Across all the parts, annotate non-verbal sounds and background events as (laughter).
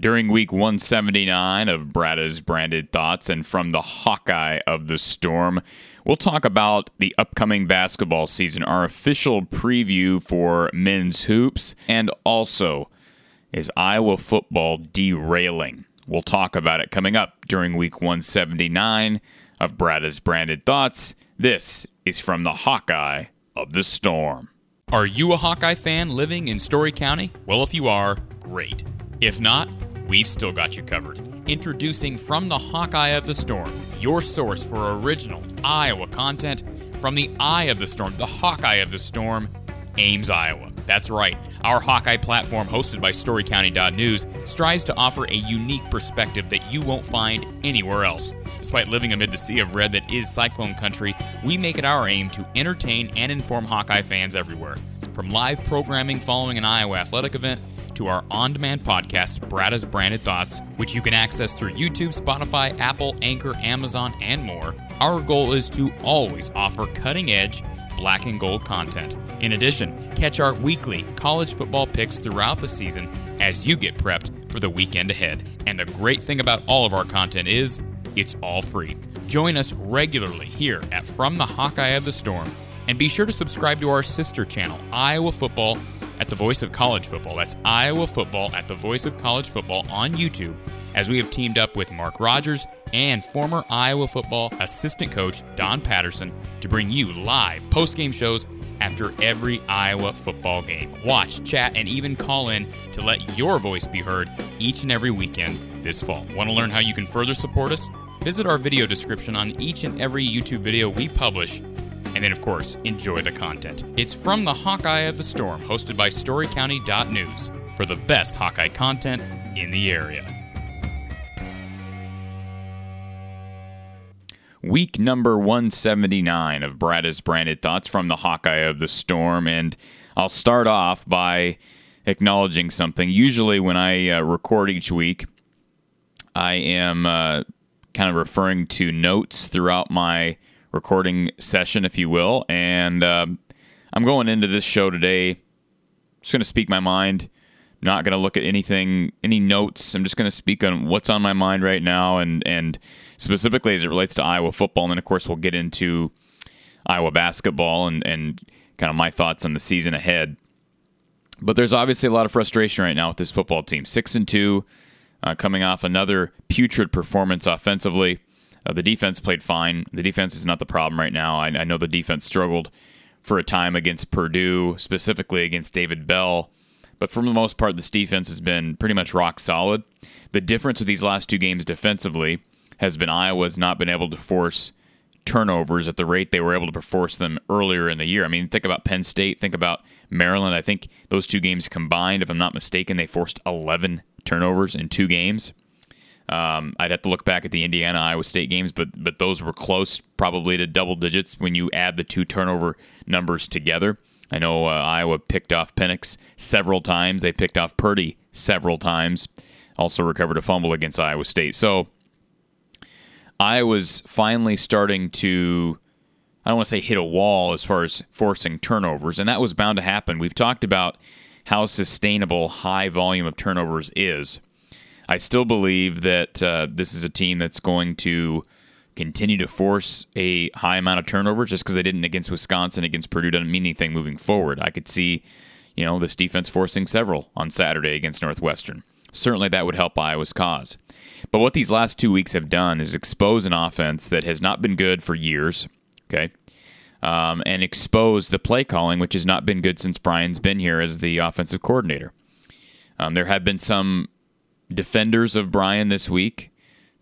During week 179 of Brada's branded thoughts and from the Hawkeye of the Storm, we'll talk about the upcoming basketball season, our official preview for men's hoops, and also is Iowa football derailing? We'll talk about it coming up during week 179 of Brada's branded thoughts. This is from the Hawkeye of the Storm. Are you a Hawkeye fan living in Story County? Well, if you are, great. If not, we've still got you covered. Introducing From the Hawkeye of the Storm, your source for original Iowa content from the Eye of the Storm, the Hawkeye of the Storm, Ames, Iowa. That's right. Our Hawkeye platform, hosted by StoryCounty.news, strives to offer a unique perspective that you won't find anywhere else. Despite living amid the sea of red that is Cyclone Country, we make it our aim to entertain and inform Hawkeye fans everywhere. From live programming following an Iowa athletic event to our on demand podcast, Brada's Branded Thoughts, which you can access through YouTube, Spotify, Apple, Anchor, Amazon, and more. Our goal is to always offer cutting edge, black and gold content. In addition, catch our weekly college football picks throughout the season as you get prepped for the weekend ahead. And the great thing about all of our content is it's all free. Join us regularly here at From the Hawkeye of the Storm. And be sure to subscribe to our sister channel, Iowa Football at the Voice of College Football. That's Iowa Football at the Voice of College Football on YouTube, as we have teamed up with Mark Rogers and former Iowa football assistant coach Don Patterson to bring you live post-game shows after every Iowa football game. Watch, chat, and even call in to let your voice be heard each and every weekend this fall. Want to learn how you can further support us? Visit our video description on each and every YouTube video we publish and then, of course, enjoy the content. It's from the Hawkeye of the Storm, hosted by StoryCounty.news for the best Hawkeye content in the area. Week number 179 of Brada's Branded Thoughts from the Hawkeye of the Storm. And I'll start off by acknowledging something. Usually, when I uh, record each week, I am uh, kind of referring to notes throughout my recording session, if you will. And um, I'm going into this show today, just going to speak my mind. Not going to look at anything, any notes. I'm just going to speak on what's on my mind right now, and and specifically as it relates to Iowa football. And then, of course, we'll get into Iowa basketball and and kind of my thoughts on the season ahead. But there's obviously a lot of frustration right now with this football team. Six and two, uh, coming off another putrid performance offensively. Uh, the defense played fine. The defense is not the problem right now. I, I, know the defense struggled for a time against Purdue, specifically against David Bell. But for the most part, this defense has been pretty much rock solid. The difference with these last two games defensively has been Iowa's not been able to force turnovers at the rate they were able to force them earlier in the year. I mean, think about Penn State, think about Maryland. I think those two games combined, if I'm not mistaken, they forced 11 turnovers in two games. Um, I'd have to look back at the Indiana Iowa State games, but but those were close, probably to double digits when you add the two turnover numbers together. I know uh, Iowa picked off Penix several times. They picked off Purdy several times. Also recovered a fumble against Iowa State. So Iowa's finally starting to. I don't want to say hit a wall as far as forcing turnovers, and that was bound to happen. We've talked about how sustainable high volume of turnovers is. I still believe that uh, this is a team that's going to continue to force a high amount of turnovers just because they didn't against Wisconsin, against Purdue doesn't mean anything moving forward. I could see, you know, this defense forcing several on Saturday against Northwestern. Certainly that would help Iowa's cause. But what these last two weeks have done is expose an offense that has not been good for years, okay? Um, and expose the play calling, which has not been good since Brian's been here as the offensive coordinator. Um, there have been some defenders of Brian this week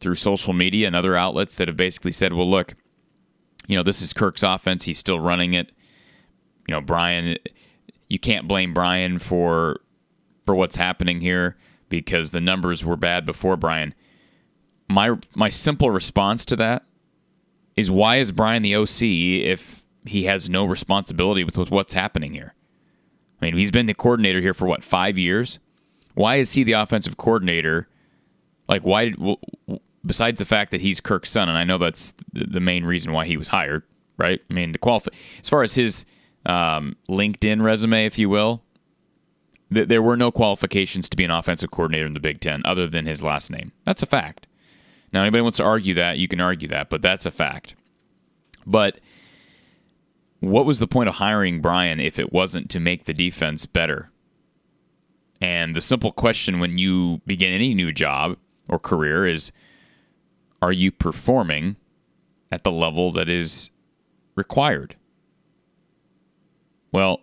through social media and other outlets that have basically said, well, look, you know, this is Kirk's offense. He's still running it. You know, Brian, you can't blame Brian for for what's happening here because the numbers were bad before Brian. My my simple response to that is why is Brian the OC if he has no responsibility with, with what's happening here? I mean, he's been the coordinator here for what, 5 years? Why is he the offensive coordinator? Like, why? Besides the fact that he's Kirk's son, and I know that's the main reason why he was hired, right? I mean, the qualify as far as his um, LinkedIn resume, if you will, th- there were no qualifications to be an offensive coordinator in the Big Ten other than his last name. That's a fact. Now, anybody wants to argue that, you can argue that, but that's a fact. But what was the point of hiring Brian if it wasn't to make the defense better? And the simple question when you begin any new job or career is are you performing at the level that is required? Well,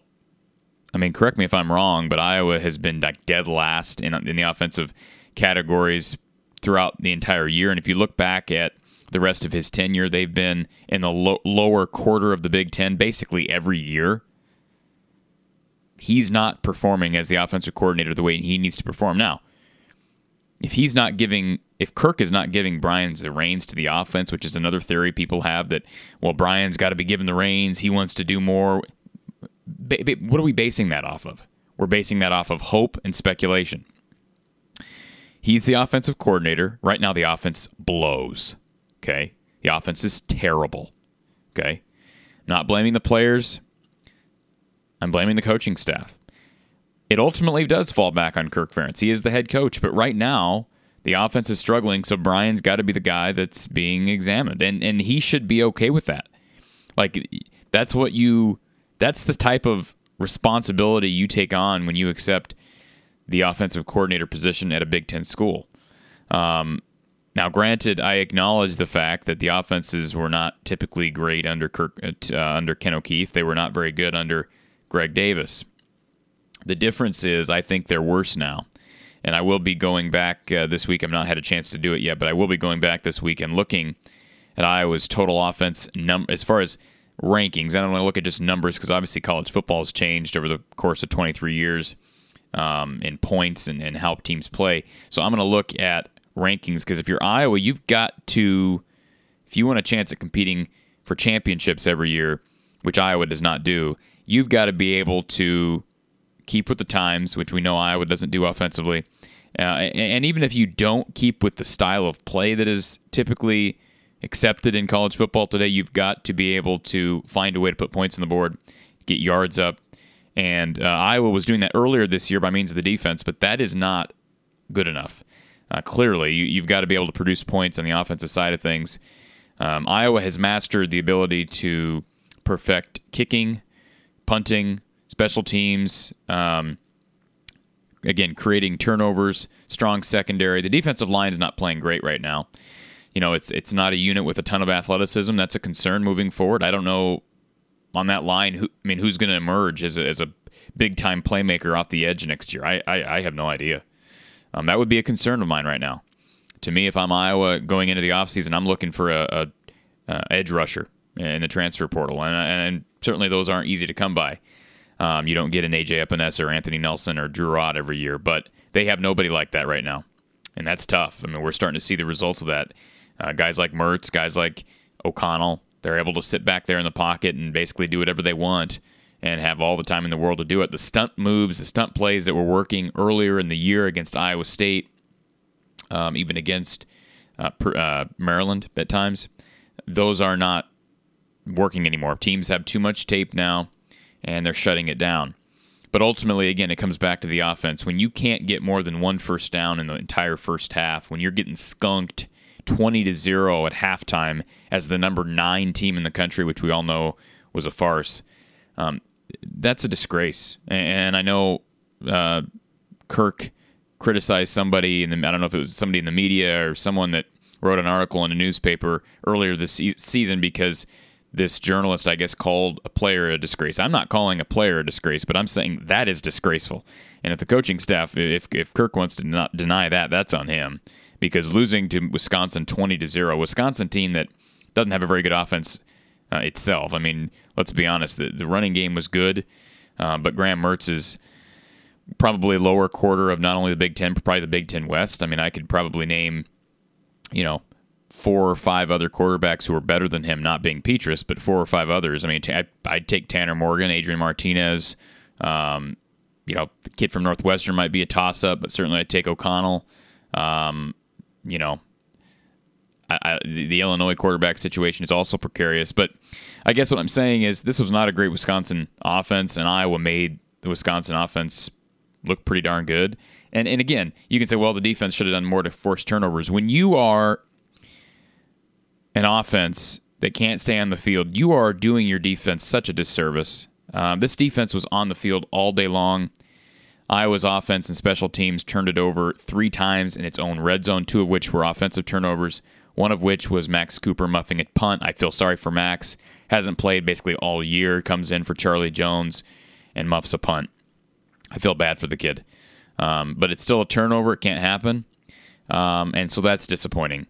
I mean, correct me if I'm wrong, but Iowa has been like dead last in, in the offensive categories throughout the entire year. And if you look back at the rest of his tenure, they've been in the lo- lower quarter of the Big Ten basically every year. He's not performing as the offensive coordinator the way he needs to perform now. If he's not giving, if Kirk is not giving Brian's the reins to the offense, which is another theory people have that, well, Brian's got to be given the reins. He wants to do more what are we basing that off of? We're basing that off of hope and speculation. He's the offensive coordinator. Right now, the offense blows. Okay. The offense is terrible. Okay. Not blaming the players. I'm blaming the coaching staff. It ultimately does fall back on Kirk Ferentz. He is the head coach, but right now, the offense is struggling, so Brian's got to be the guy that's being examined. And and he should be okay with that. Like that's what you that's the type of responsibility you take on when you accept the offensive coordinator position at a Big Ten school. Um, now, granted, I acknowledge the fact that the offenses were not typically great under Kirk, uh, under Ken O'Keefe. They were not very good under Greg Davis. The difference is, I think they're worse now. And I will be going back uh, this week. I've not had a chance to do it yet, but I will be going back this week and looking at Iowa's total offense as far as rankings. I don't want to look at just numbers because obviously college football has changed over the course of 23 years um, in points and, and how teams play. So I'm going to look at rankings because if you're Iowa, you've got to, if you want a chance at competing for championships every year, which Iowa does not do, you've got to be able to keep with the times, which we know Iowa doesn't do offensively. Uh, and even if you don't keep with the style of play that is typically accepted in college football today. You've got to be able to find a way to put points on the board, get yards up. And uh, Iowa was doing that earlier this year by means of the defense, but that is not good enough. Uh, clearly, you, have got to be able to produce points on the offensive side of things. Um, Iowa has mastered the ability to perfect kicking, punting, special teams. Um, again, creating turnovers, strong secondary. The defensive line is not playing great right now you know, it's it's not a unit with a ton of athleticism. That's a concern moving forward. I don't know on that line. Who I mean, who's going to emerge as a, as a big time playmaker off the edge next year? I I, I have no idea. Um, that would be a concern of mine right now. To me, if I'm Iowa going into the offseason, I'm looking for a, a, a, edge rusher in the transfer portal, and, and certainly those aren't easy to come by. Um, you don't get an AJ Epenesa or Anthony Nelson or Drew Ott every year, but they have nobody like that right now, and that's tough. I mean, we're starting to see the results of that. Uh, guys like Mertz, guys like O'Connell, they're able to sit back there in the pocket and basically do whatever they want and have all the time in the world to do it. The stunt moves, the stunt plays that were working earlier in the year against Iowa State, um, even against uh, uh, Maryland at times, those are not working anymore. Teams have too much tape now, and they're shutting it down. But ultimately, again, it comes back to the offense. When you can't get more than one first down in the entire first half, when you're getting skunked 20 to 0 at halftime as the number nine team in the country, which we all know was a farce. Um, that's a disgrace. And I know uh, Kirk criticized somebody, and I don't know if it was somebody in the media or someone that wrote an article in a newspaper earlier this season because this journalist, I guess, called a player a disgrace. I'm not calling a player a disgrace, but I'm saying that is disgraceful. And if the coaching staff, if, if Kirk wants to not deny that, that's on him because losing to Wisconsin 20 to 0, Wisconsin team that doesn't have a very good offense uh, itself. I mean, let's be honest, the, the running game was good, uh, but Graham Mertz is probably lower quarter of not only the Big Ten, but probably the Big Ten West. I mean, I could probably name, you know, four or five other quarterbacks who are better than him, not being Petras, but four or five others. I mean, I'd take Tanner Morgan, Adrian Martinez. Um, you know, the kid from Northwestern might be a toss up, but certainly I'd take O'Connell. Um, you know, I, I, the Illinois quarterback situation is also precarious. But I guess what I'm saying is this was not a great Wisconsin offense, and Iowa made the Wisconsin offense look pretty darn good. And and again, you can say, well, the defense should have done more to force turnovers. When you are an offense that can't stay on the field, you are doing your defense such a disservice. Um, this defense was on the field all day long. Iowa's offense and special teams turned it over three times in its own red zone, two of which were offensive turnovers, one of which was Max Cooper muffing a punt. I feel sorry for Max. Hasn't played basically all year, comes in for Charlie Jones and muffs a punt. I feel bad for the kid. Um, but it's still a turnover. It can't happen. Um, and so that's disappointing.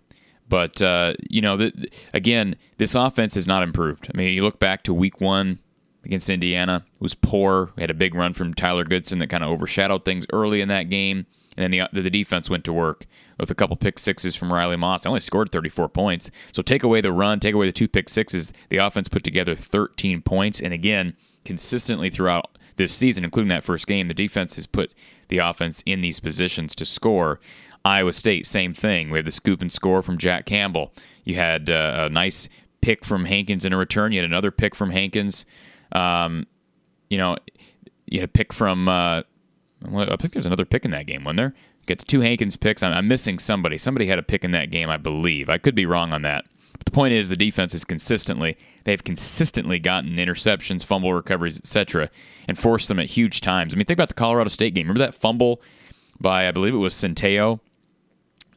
But, uh, you know, the, again, this offense has not improved. I mean, you look back to week one against Indiana, it was poor. We had a big run from Tyler Goodson that kind of overshadowed things early in that game. And then the, the defense went to work with a couple pick sixes from Riley Moss. They only scored 34 points. So take away the run, take away the two pick sixes. The offense put together 13 points. And again, consistently throughout this season, including that first game, the defense has put the offense in these positions to score. Iowa State, same thing. We have the scoop and score from Jack Campbell. You had uh, a nice pick from Hankins in a return. You had another pick from Hankins. Um, you know, you had a pick from. Uh, I think there's another pick in that game, wasn't there? Get the two Hankins picks. I'm, I'm missing somebody. Somebody had a pick in that game, I believe. I could be wrong on that. But the point is, the defense is consistently they've consistently gotten interceptions, fumble recoveries, etc., and forced them at huge times. I mean, think about the Colorado State game. Remember that fumble by I believe it was Centeio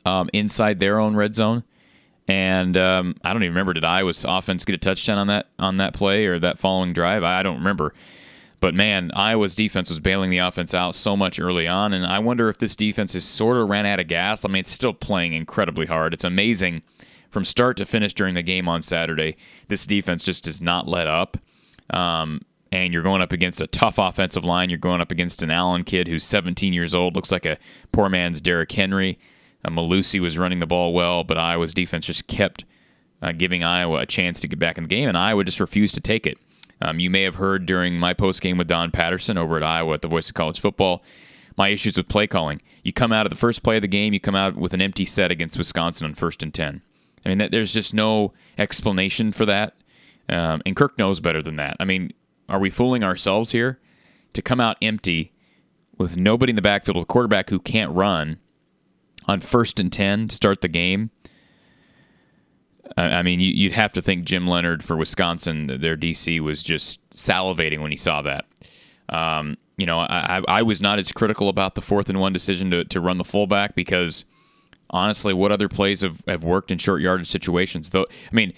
um, inside their own red zone. And um, I don't even remember did Iowa's offense get a touchdown on that on that play or that following drive. I, don't remember. But man, Iowa's defense was bailing the offense out so much early on, and I wonder if this defense has sort of ran out of gas. I mean, it's still playing incredibly hard. It's amazing from start to finish during the game on Saturday. This defense just does not let up. Um, and you're going up against a tough offensive line. You're going up against an Allen kid who's 17 years old, looks like a poor man's Derrick Henry. Uh, Mellusi was running the ball well, but Iowa's defense just kept uh, giving Iowa a chance to get back in the game, and Iowa just refused to take it. Um, you may have heard during my post game with Don Patterson over at Iowa at the Voice of College Football my issues with play calling. You come out of the first play of the game, you come out with an empty set against Wisconsin on first and 10. I mean, that, there's just no explanation for that. Um, and Kirk knows better than that. I mean, are we fooling ourselves here? To come out empty with nobody in the backfield, with a quarterback who can't run on first and 10 to start the game. I mean, you'd have to think Jim Leonhard for Wisconsin, their DC, was just salivating when he saw that. Um, you know, I, I was not as critical about the fourth and one decision to, to run the fullback because honestly, what other plays have, have worked in short yardage situations? Though, I mean,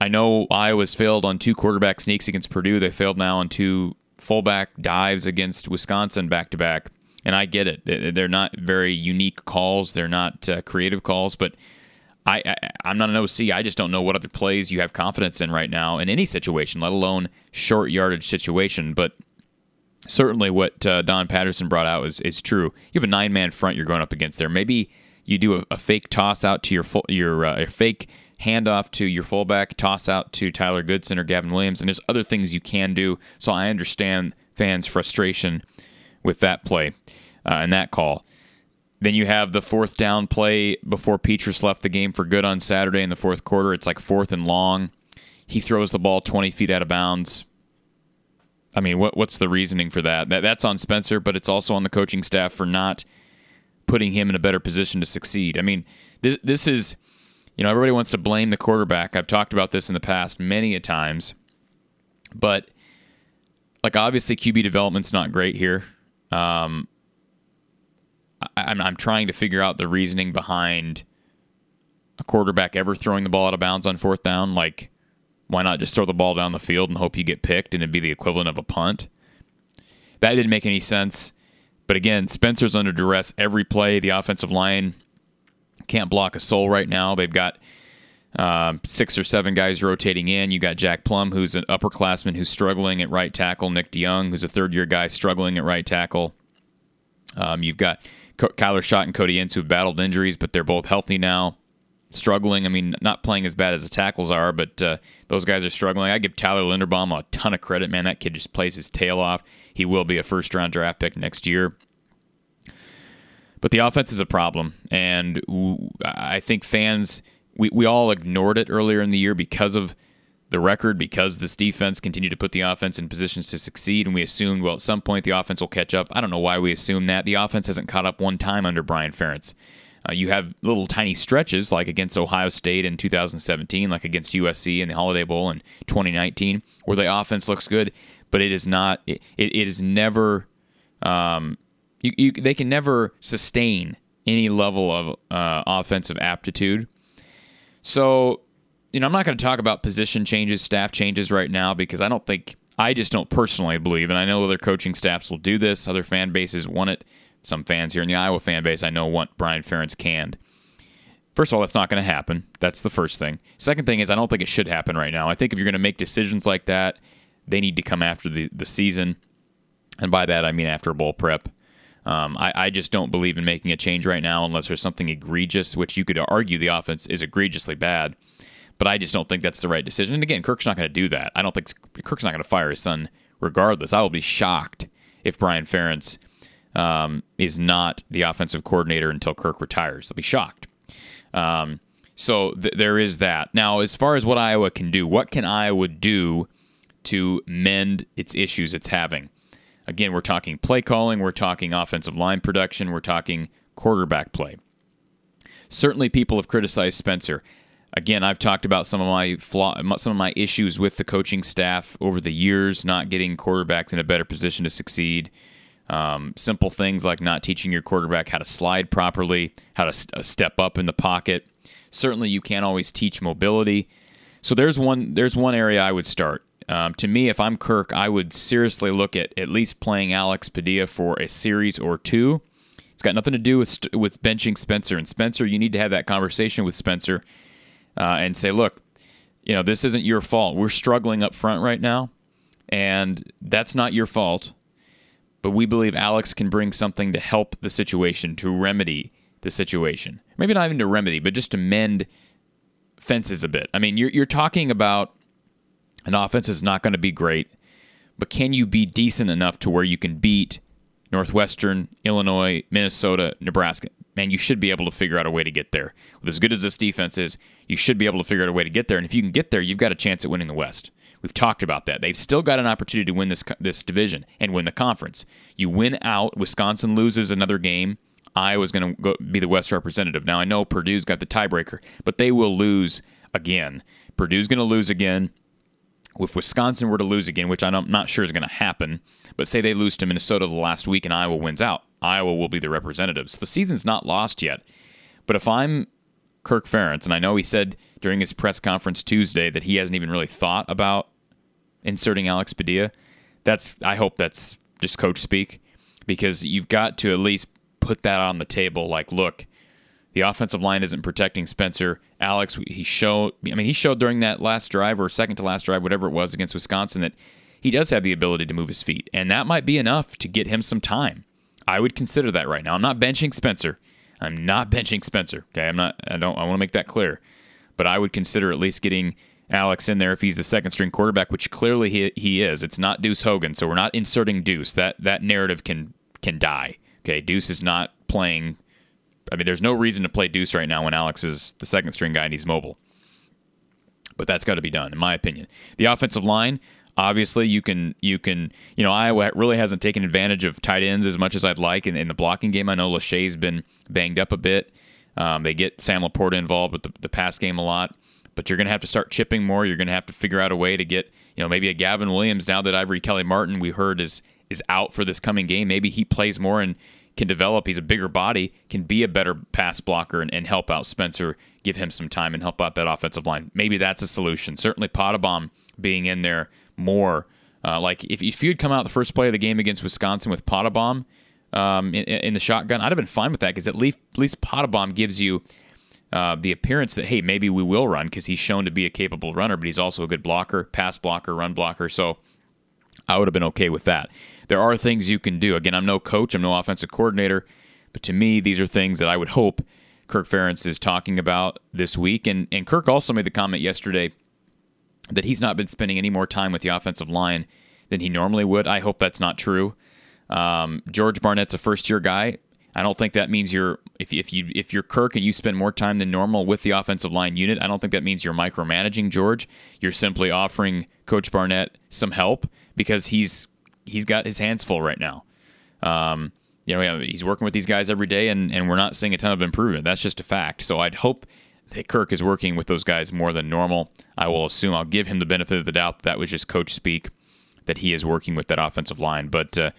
I know Iowa's failed on two quarterback sneaks against Purdue. They failed now on two fullback dives against Wisconsin back to back and I get it. They're not very unique calls. They're not uh, creative calls, but I, I am not an OC. I just don't know what other plays you have confidence in right now in any situation, let alone short yardage situation. But certainly, what uh, Don Patterson brought out is is true. You have a nine man front you're going up against there. Maybe you do a, a fake toss out to your full, your uh, fake handoff to your fullback, toss out to Tyler Goodson or Gavin Williams, and there's other things you can do. So I understand fans' frustration with that play uh, and that call. Then you have the fourth down play before Petras left the game for good on Saturday in the fourth quarter. It's like fourth and long. He throws the ball 20 feet out of bounds. I mean, what what's the reasoning for that? that? That's on Spencer, but it's also on the coaching staff for not putting him in a better position to succeed. I mean, this this is, you know, everybody wants to blame the quarterback. I've talked about this in the past many a times, but like obviously QB development's not great here. Um, I, am I'm trying to figure out the reasoning behind a quarterback ever throwing the ball out of bounds on fourth down. Like, why not just throw the ball down the field and hope you get picked and it'd be the equivalent of a punt? That didn't make any sense. But again, Spencer's under duress every play. The offensive line can't block a soul right now. They've got um, six or seven guys rotating in. You got Jack Plumb, who's an upperclassman who's struggling at right tackle. Nick DeJong, who's a third year guy struggling at right tackle. Um, you've got Kyler Schott and Cody Ince who've battled injuries, but they're both healthy now. Struggling. I mean, not playing as bad as the tackles are, but uh, those guys are struggling. I give Tyler Linderbaum a ton of credit, man. That kid just plays his tail off. He will be a first round draft pick next year. But the offense is a problem, and I think fans we, we all ignored it earlier in the year because of the record because this defense continued to put the offense in positions to succeed, and we assumed, well, at some point the offense will catch up. I don't know why we assume that. The offense hasn't caught up one time under Brian Ferentz. Uh, you have little tiny stretches like against Ohio State in 2017, like against USC in the Holiday Bowl in 2019, where the offense looks good, but it is not. It, it is never. Um, you, you, they can never sustain any level of uh, offensive aptitude. So, you know, I'm not going to talk about position changes, staff changes right now because I don't think I just don't personally believe, and I know other coaching staffs will do this. Other fan bases want it some fans here in the Iowa fan base I know want Brian Ferentz canned. First of all, that's not going to happen. That's the first thing. Second thing is, I don't think it should happen right now. I think if you're going to make decisions like that, they need to come after the, the season. And by that, I mean after bowl prep. Um, I, I just don't believe in making a change right now unless there's something egregious, which you could argue the offense is egregiously bad. But I just don't think that's the right decision. And again, Kirk's not going to do that. I don't think Kirk's not going to fire his son regardless. I will be shocked if Brian Ferentz um, is not the offensive coordinator until Kirk retires. I'll be shocked. Um, so th- there is that. Now, as far as what Iowa can do, what can Iowa do to mend its issues it's having? Again, we're talking play calling, we're talking offensive line production, we're talking quarterback play. Certainly, people have criticized Spencer. Again, I've talked about some of my flaw, some of my issues with the coaching staff over the years, not getting quarterbacks in a better position to succeed. Um, simple things like not teaching your quarterback how to slide properly, how to st- uh, step up in the pocket. Certainly, you can't always teach mobility. So there's one there's one area I would start. Um, to me, if I'm Kirk, I would seriously look at at least playing Alex Padilla for a series or two. It's got nothing to do with with benching Spencer. And Spencer, you need to have that conversation with Spencer uh, and say, look, you know, this isn't your fault. We're struggling up front right now, and that's not your fault but we believe Alex can bring something to help the situation, to remedy the situation. Maybe not even to remedy, but just to mend fences a bit. I mean, you're, you're talking about an offense is not going to be great, but can you be decent enough to where you can beat Northwestern, Illinois, Minnesota, Nebraska? Man, you should be able to figure out a way to get there. With as good as this defense is, you should be able to figure out a way to get there. And if you can get there, you've got a chance at winning the West. We've talked about that. They've still got an opportunity to win this this division and win the conference. You win out. Wisconsin loses another game. Iowa's going to be the West representative. Now I know Purdue's got the tiebreaker, but they will lose again. Purdue's going to lose again. If Wisconsin were to lose again, which I'm not sure is going to happen, but say they lose to Minnesota the last week and Iowa wins out, Iowa will be the representative. So the season's not lost yet. But if I'm Kirk Ferentz, and I know he said during his press conference Tuesday that he hasn't even really thought about inserting Alex Padilla. That's I hope that's just coach speak because you've got to at least put that on the table. Like, look, the offensive line isn't protecting Spencer. Alex, he showed. I mean, he showed during that last drive or second to last drive, whatever it was against Wisconsin, that he does have the ability to move his feet, and that might be enough to get him some time. I would consider that right now. I'm not benching Spencer. I'm not (laughs) benching Spencer. Okay, I'm not. I don't. I want to make that clear. But I would consider at least getting Alex in there if he's the second string quarterback, which clearly he, he is. It's not Deuce Hogan, so we're not inserting Deuce. That that narrative can can die. Okay, Deuce is not playing. I mean, there's no reason to play Deuce right now when Alex is the second string guy and he's mobile. But that's got to be done, in my opinion. The offensive line, obviously, you can you can you know Iowa really hasn't taken advantage of tight ends as much as I'd like in, in the blocking game. I know Lachey's been banged up a bit. Um, they get Sam LaPorta involved with the, the pass game a lot but you're going to have to start chipping more. You're going to have to figure out a way to get, you know, maybe a Gavin Williams now that Ivory Kelly Martin we heard is is out for this coming game. Maybe he plays more and can develop. He's a bigger body, can be a better pass blocker and, and help out Spencer, give him some time and help out that offensive line. Maybe that's a solution. Certainly Pottebaum being in there more. Uh, like if, if you'd come out the first play of the game against Wisconsin with Pottebaum um, in, in, the shotgun, I'd have been fine with that because at least, at least Pottebaum gives you – uh, the appearance that hey maybe we will run because he's shown to be a capable runner, but he's also a good blocker, pass blocker, run blocker. So I would have been okay with that. There are things you can do. Again, I'm no coach, I'm no offensive coordinator, but to me, these are things that I would hope Kirk Ferentz is talking about this week. And and Kirk also made the comment yesterday that he's not been spending any more time with the offensive line than he normally would. I hope that's not true. Um, George Barnett's a first year guy. I don't think that means you're if if you if you're Kirk and you spend more time than normal with the offensive line unit. I don't think that means you're micromanaging George. You're simply offering Coach Barnett some help because he's he's got his hands full right now. Um, you know, he's working with these guys every day, and, and we're not seeing a ton of improvement. That's just a fact. So I'd hope that Kirk is working with those guys more than normal. I will assume I'll give him the benefit of the doubt that, was just coach speak that he is working with that offensive line. But uh,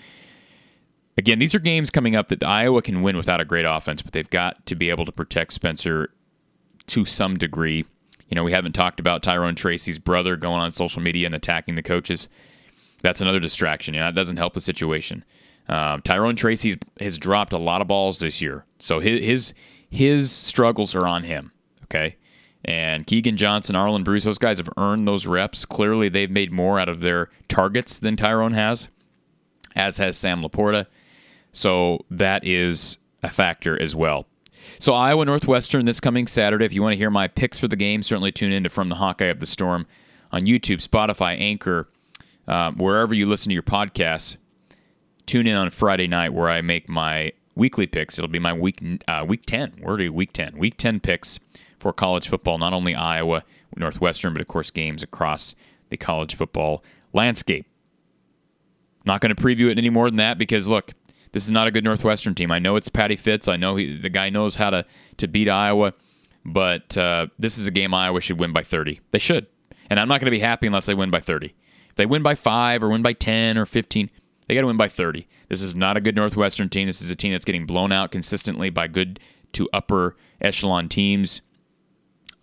again, these are games coming up that Iowa can win without a great offense, but they've got to be able to protect Spencer to some degree. You know, we haven't talked about Tyrone Tracy's brother going on social media and attacking the coaches. That's another distraction. You know, that doesn't help the situation. Um, Tyrone Tracy has dropped a lot of balls this year, so his, his his struggles are on him. Okay, and Keagan Johnson, Arland Bruce, those guys have earned those reps. Clearly, they've made more out of their targets than Tyrone has, as has Sam LaPorta. So that is a factor as well. So Iowa Northwestern this coming Saturday. If you want to hear my picks for the game, certainly tune in to From the Hawkeye of the Storm on YouTube, Spotify, Anchor, um, wherever you listen to your podcasts. Tune in on Friday night where I make my weekly picks. It'll be my week uh, week ten. We're already week ten. Week ten picks for college football. Not only Iowa, Northwestern, but of course games across the college football landscape. Not going to preview it any more than that because look, this is not a good Northwestern team. I know it's Patty Fitz. I know he, the guy knows how to to beat Iowa, but uh, this is a game Iowa should win by 30. They should, and I'm not going to be happy unless they win by 30. If they win by five or win by 10 or 15, they got to win by 30. This is not a good Northwestern team. This is a team that's getting blown out consistently by good to upper echelon teams.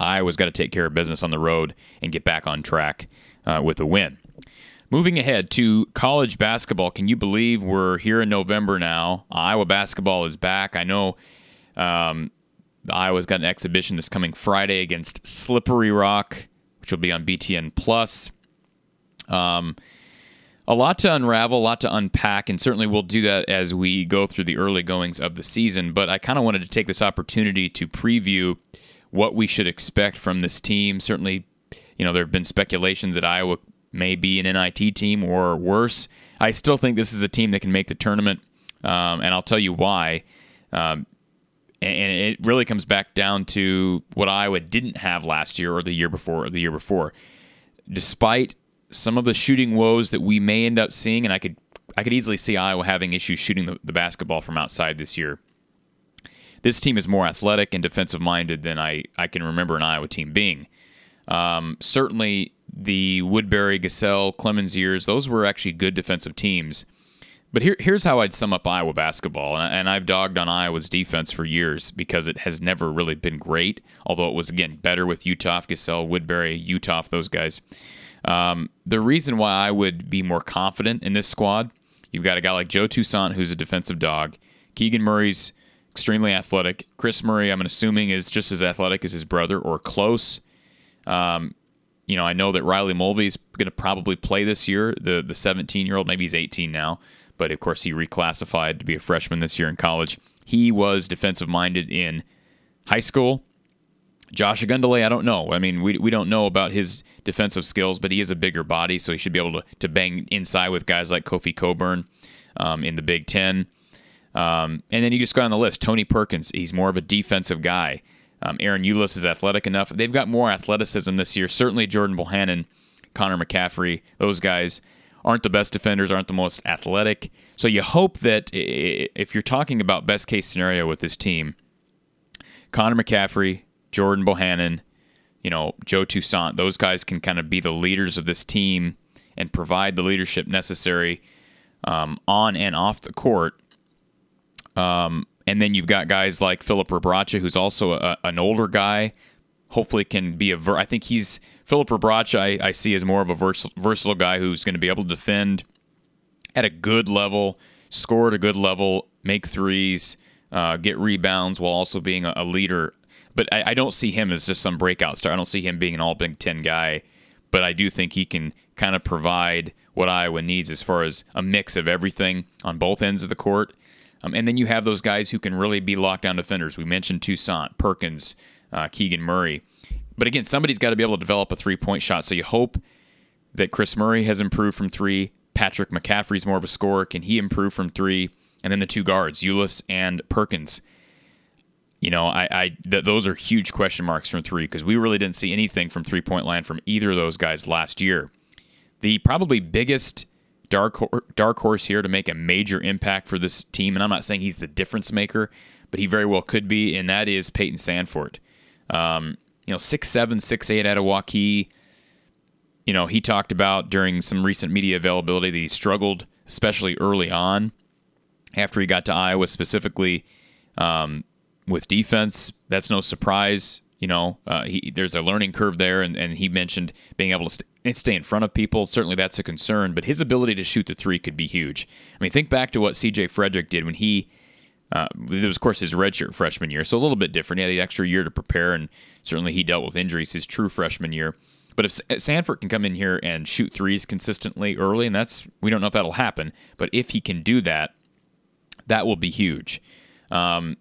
Iowa's got to take care of business on the road and get back on track uh, with a win. Moving ahead to college basketball, can you believe we're here in November now? Iowa basketball is back. I know um, Iowa's got an exhibition this coming Friday against Slippery Rock, which will be on BTN Plus. Um, a lot to unravel, a lot to unpack, and certainly we'll do that as we go through the early goings of the season. But I kind of wanted to take this opportunity to preview what we should expect from this team. Certainly, you know, there have been speculations that Iowa may be an NIT team or worse. I still think this is a team that can make the tournament, um, and I'll tell you why. Um, and it really comes back down to what Iowa didn't have last year or the year before or the year before. Despite some of the shooting woes that we may end up seeing, and I could I could easily see Iowa having issues shooting the, the basketball from outside this year. This team is more athletic and defensive minded than I, I can remember an Iowa team being. Um, certainly, the Woodbury, Gesell, Clemmons years, those were actually good defensive teams. But here, here's how I'd sum up Iowa basketball. And I've dogged on Iowa's defense for years because it has never really been great, although it was, again, better with Uthoff, Gesell, Woodbury, Uthoff, those guys. Um, the reason why I would be more confident in this squad, you've got a guy like Joe Toussaint, who's a defensive dog. Keegan Murray's extremely athletic. Chris Murray, I'm assuming, is just as athletic as his brother or close. Um, you know, I know that Riley Mulvey is going to probably play this year. The the 17 year old, maybe he's 18 now, but of course he reclassified to be a freshman this year in college. He was defensive minded in high school. Josh Ogundele, I don't know. I mean, we, we don't know about his defensive skills, but he is a bigger body, so he should be able to, to bang inside with guys like Kofi Cockburn um, in the Big Ten. Um, and then you just go on the list. Tony Perkins, he's more of a defensive guy. Um, Ahron Ulis is athletic enough. They've got more athleticism this year. Certainly Jordan Bohannon, Connor McCaffery, those guys aren't the best defenders, aren't the most athletic. So you hope that if you're talking about best case scenario with this team, Connor McCaffery, Jordan Bohannon, you know, Joe Toussaint, those guys can kind of be the leaders of this team and provide the leadership necessary um, on and off the court. Um, and then you've got guys like Filip Rebraca, who's also a, an older guy. Hopefully, can be a. Ver- I think he's Filip Rebraca. I, I see as more of a vers- versatile guy who's going to be able to defend at a good level, score at a good level, make threes, uh, get rebounds, while also being a, a leader. But I, I, don't see him as just some breakout star. I don't see him being an All Big Ten guy. But I do think he can kind of provide what Iowa needs as far as a mix of everything on both ends of the court um, and then you have those guys who can really be lockdown defenders. We mentioned Toussaint, Perkins, uh, Keegan Murray. But again, somebody's got to be able to develop a three point shot. So you hope that Chris Murray has improved from three. Patrick McCaffery's more of a scorer. Can he improve from three? and then the two guards, Ulis and Perkins. You know, I, I th- those are huge question marks from three because we really didn't see anything from three point line from either of those guys last year. The probably biggest dark dark horse here to make a major impact for this team, and I'm not saying he's the difference maker, but he very well could be, and that is Payton Sandfort. Um, you know, six seven, six eight out of Waukee. You know, he talked about during some recent media availability that he struggled, especially early on, after he got to Iowa specifically um, with defense. That's no surprise. You know, uh, he, there's a learning curve there, and, and he mentioned being able to st- stay in front of people. Certainly, that's a concern, but his ability to shoot the three could be huge. I mean, think back to what C.J. Frederick did when he uh, it was, of course, his redshirt freshman year, so a little bit different. He had the extra year to prepare, and certainly he dealt with injuries his true freshman year. But if Sandfort can come in here and shoot threes consistently early, and that's we don't know if that'll happen, but if he can do that, that will be huge. Um,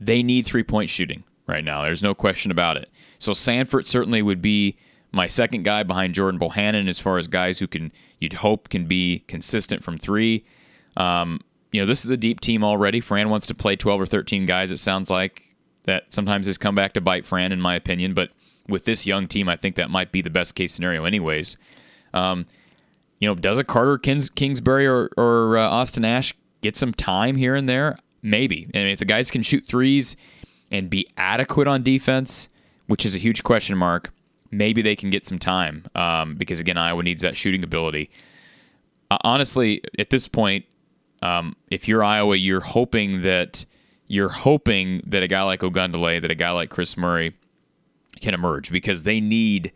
they need three point shooting right now. There's no question about it. So Sandfort certainly would be my second guy behind Jordan Bohannon as far as guys who can you'd hope can be consistent from three. Um, you know, this is a deep team already. Fran wants to play 12 or 13 guys, it sounds like. That sometimes has come back to bite Fran, in my opinion. But with this young team, I think that might be the best case scenario, anyways. Um, you know, does a Carter Kings, Kingsbury or, or uh, Austin Ash get some time here and there? Maybe. And if the guys can shoot threes and be adequate on defense, which is a huge question mark, maybe they can get some time um, because, again, Iowa needs that shooting ability. Uh, honestly, at this point, um, if you're Iowa, you're hoping that you're hoping that a guy like Ogundele, that a guy like Chris Murray can emerge because they need.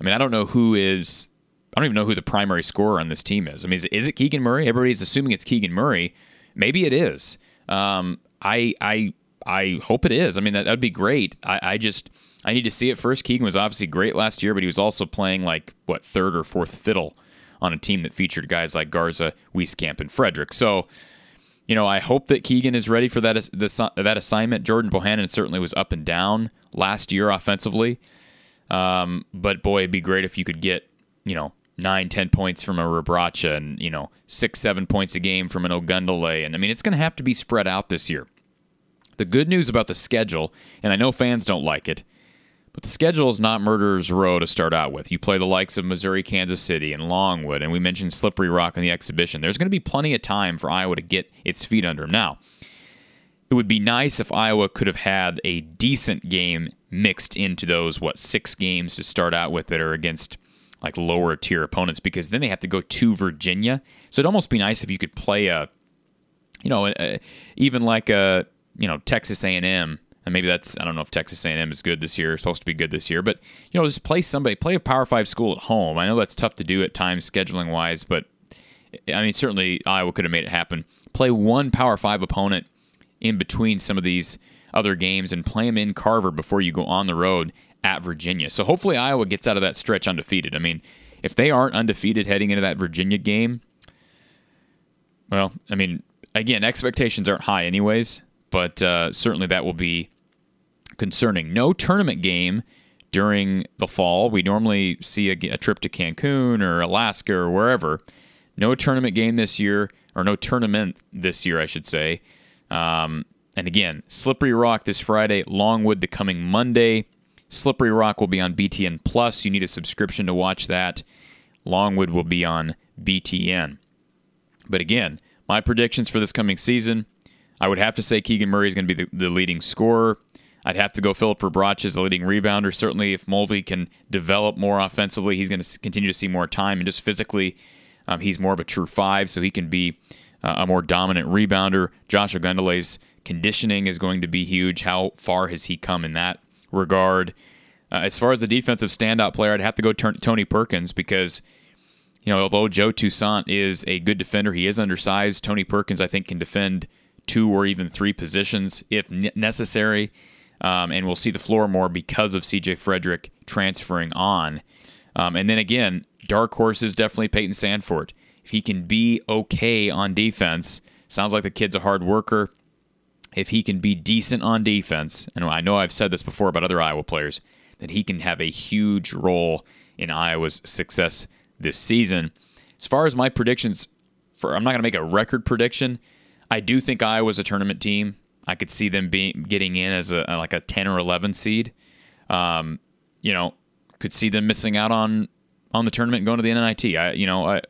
I mean, I don't know who is. I don't even know who the primary scorer on this team is. I mean, is, is it Keegan Murray? Everybody's assuming it's Keegan Murray. Maybe it is. Um, I I I hope it is. I mean, that would be great. I, I just I need to see it first. Keegan was obviously great last year, but he was also playing like what third or fourth fiddle on a team that featured guys like Garza, Wieskamp, and Frederick. So, you know, I hope that Keegan is ready for that that assignment. Jordan Bohannon certainly was up and down last year offensively, um, but boy, it'd be great if you could get you know nine, ten points from a Rebraca and you know six, seven points a game from an Ogundele, and I mean it's going to have to be spread out this year. The good news about the schedule, and I know fans don't like it, but the schedule is not murderer's row to start out with. You play the likes of Missouri, Kansas City, and Longwood, and we mentioned Slippery Rock in the exhibition. There's going to be plenty of time for Iowa to get its feet under them. Now, it would be nice if Iowa could have had a decent game mixed into those, what, six games to start out with that are against like lower tier opponents because then they have to go to Virginia. So it'd almost be nice if you could play a, you know, a, even like a, you know, Texas A&M and maybe that's I don't know if Texas A&M is good this year, supposed to be good this year, but you know, just play somebody, play a Power Five school at home. I know that's tough to do at times scheduling wise, but I mean certainly Iowa could have made it happen. Play one Power Five opponent in between some of these other games and play them in Carver before you go on the road at Virginia. So hopefully Iowa gets out of that stretch undefeated. I mean, if they aren't undefeated heading into that Virginia game, well, I mean, again, expectations aren't high anyways, but uh, certainly that will be concerning. No tournament game during the fall. We normally see a, a, trip to Cancun or Alaska or wherever. No tournament game this year, or no tournament this year, I should say. Um, and again, Slippery Rock this Friday, Longwood the coming Monday. Slippery Rock will be on BTN Plus. You need a subscription to watch that. Longwood will be on BTN. But again, my predictions for this coming season, I would have to say Keegan Murray is going to be the, the leading scorer. I'd have to go Filip Rebraca as the leading rebounder. Certainly, if Mulvey can develop more offensively, he's going to continue to see more time. And just physically, um, he's more of a true five, so he can be uh, a more dominant rebounder. Josh Ogundele's conditioning is going to be huge. How far has he come in that regard? Uh, as far as the defensive standout player, I'd have to go turn Tony Perkins because, you know, although Joe Toussaint is a good defender, he is undersized. Tony Perkins, I think, can defend two or even three positions if necessary um, and we'll see the floor more because of CJ Frederick transferring on. Um, and then again, dark horse is definitely Payton Sandfort. If he can be okay on defense, sounds like the kid's a hard worker. If he can be decent on defense, and I know I've said this before about other Iowa players, that he can have a huge role in Iowa's success this season. As far as my predictions, for I'm not going to make a record prediction. I do think Iowa's a tournament team. I could see them being getting in as a like a 10 or 11 seed. Um, you know, could see them missing out on on the tournament going to the NIT. I, you know, I,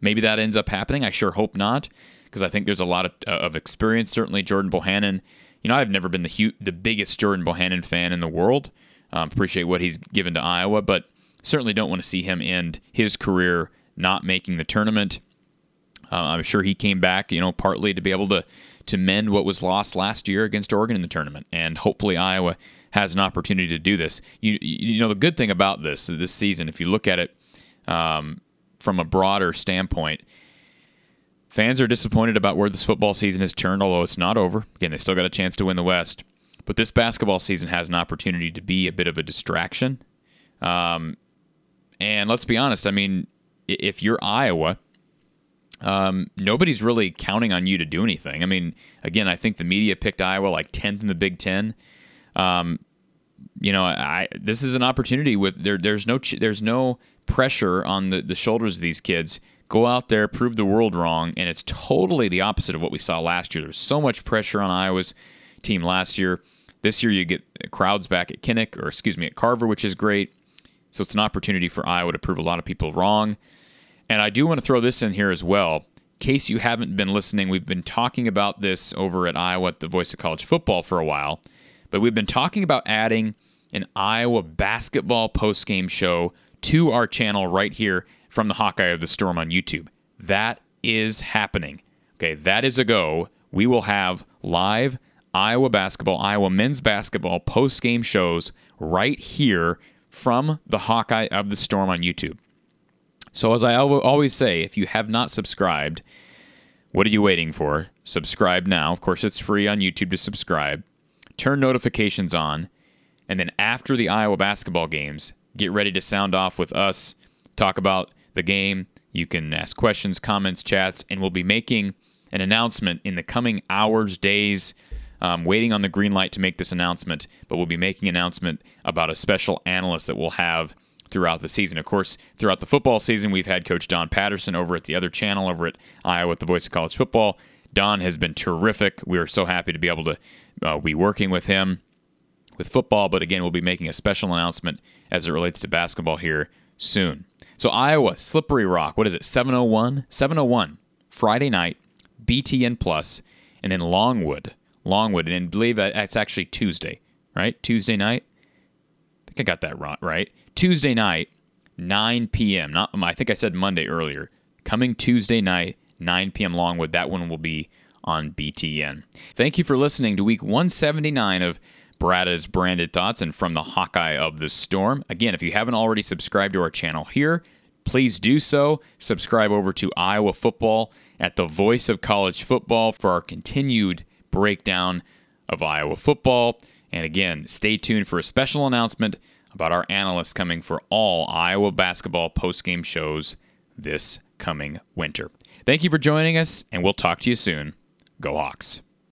maybe that ends up happening. I sure hope not, because I think there's a lot of, uh, of experience. Certainly, Jordan Bohannon. You know, I've never been the hu- the biggest Jordan Bohannon fan in the world. Um, appreciate what he's given to Iowa, but certainly don't want to see him end his career not making the tournament. Uh, I'm sure he came back, you know, partly to be able to to mend what was lost last year against Oregon in the tournament, and hopefully Iowa has an opportunity to do this. You you know the good thing about this this season, if you look at it um, from a broader standpoint, fans are disappointed about where this football season has turned. Although it's not over, again they still got a chance to win the West, but this basketball season has an opportunity to be a bit of a distraction. Um, and let's be honest, I mean, if you're Iowa um, nobody's really counting on you to do anything. I mean, again, I think the media picked Iowa like 10th in the Big Ten. Um, you know, I this is an opportunity with there. There's no there's no pressure on the, the shoulders of these kids. Go out there, prove the world wrong, and it's totally the opposite of what we saw last year. There was so much pressure on Iowa's team last year. This year, you get crowds back at Kinnick, or excuse me, at Carver, which is great. So it's an opportunity for Iowa to prove a lot of people wrong. And I do want to throw this in here as well. In case you haven't been listening, we've been talking about this over at Iowa at the Voice of College Football for a while, but we've been talking about adding an Iowa basketball post-game show to our channel right here from the Hawkeye of the Storm on YouTube. That is happening. Okay, that is a go. We will have live Iowa basketball, Iowa men's basketball post game shows right here from the Hawkeye of the Storm on YouTube. So, as I always say, if you have not subscribed, what are you waiting for? Subscribe now. Of course, it's free on YouTube to subscribe. Turn notifications on. And then after the Iowa basketball games, get ready to sound off with us, talk about the game. You can ask questions, comments, chats, and we'll be making an announcement in the coming hours, days. Um, waiting on the green light to make this announcement, but we'll be making an announcement about a special analyst that we'll have throughout the season. Of course, throughout the football season, we've had Coach Don Patterson over at the other channel over at Iowa at the Voice of College Football. Don has been terrific. We are so happy to be able to uh, be working with him with football, but again, we'll be making a special announcement as it relates to basketball here soon. So Iowa, Slippery Rock, what is it? 701? 701 Friday night, BTN Plus, and then Longwood. Longwood, and I believe that's actually Tuesday, right? Tuesday night. I think I got that wrong. right. Tuesday night, 9 p.m. Not I think I said Monday earlier. Coming Tuesday night, 9 p.m. Longwood. That one will be on BTN. Thank you for listening to week 179 of Bratta's Branded Thoughts and from the Hawkeye of the Storm. Again, if you haven't already subscribed to our channel here, please do so. Subscribe over to Iowa Football at the Voice of College Football for our continued breakdown of Iowa football. And again, stay tuned for a special announcement about our analysts coming for all Iowa basketball postgame shows this coming winter. Thank you for joining us, and we'll talk to you soon. Go Hawks.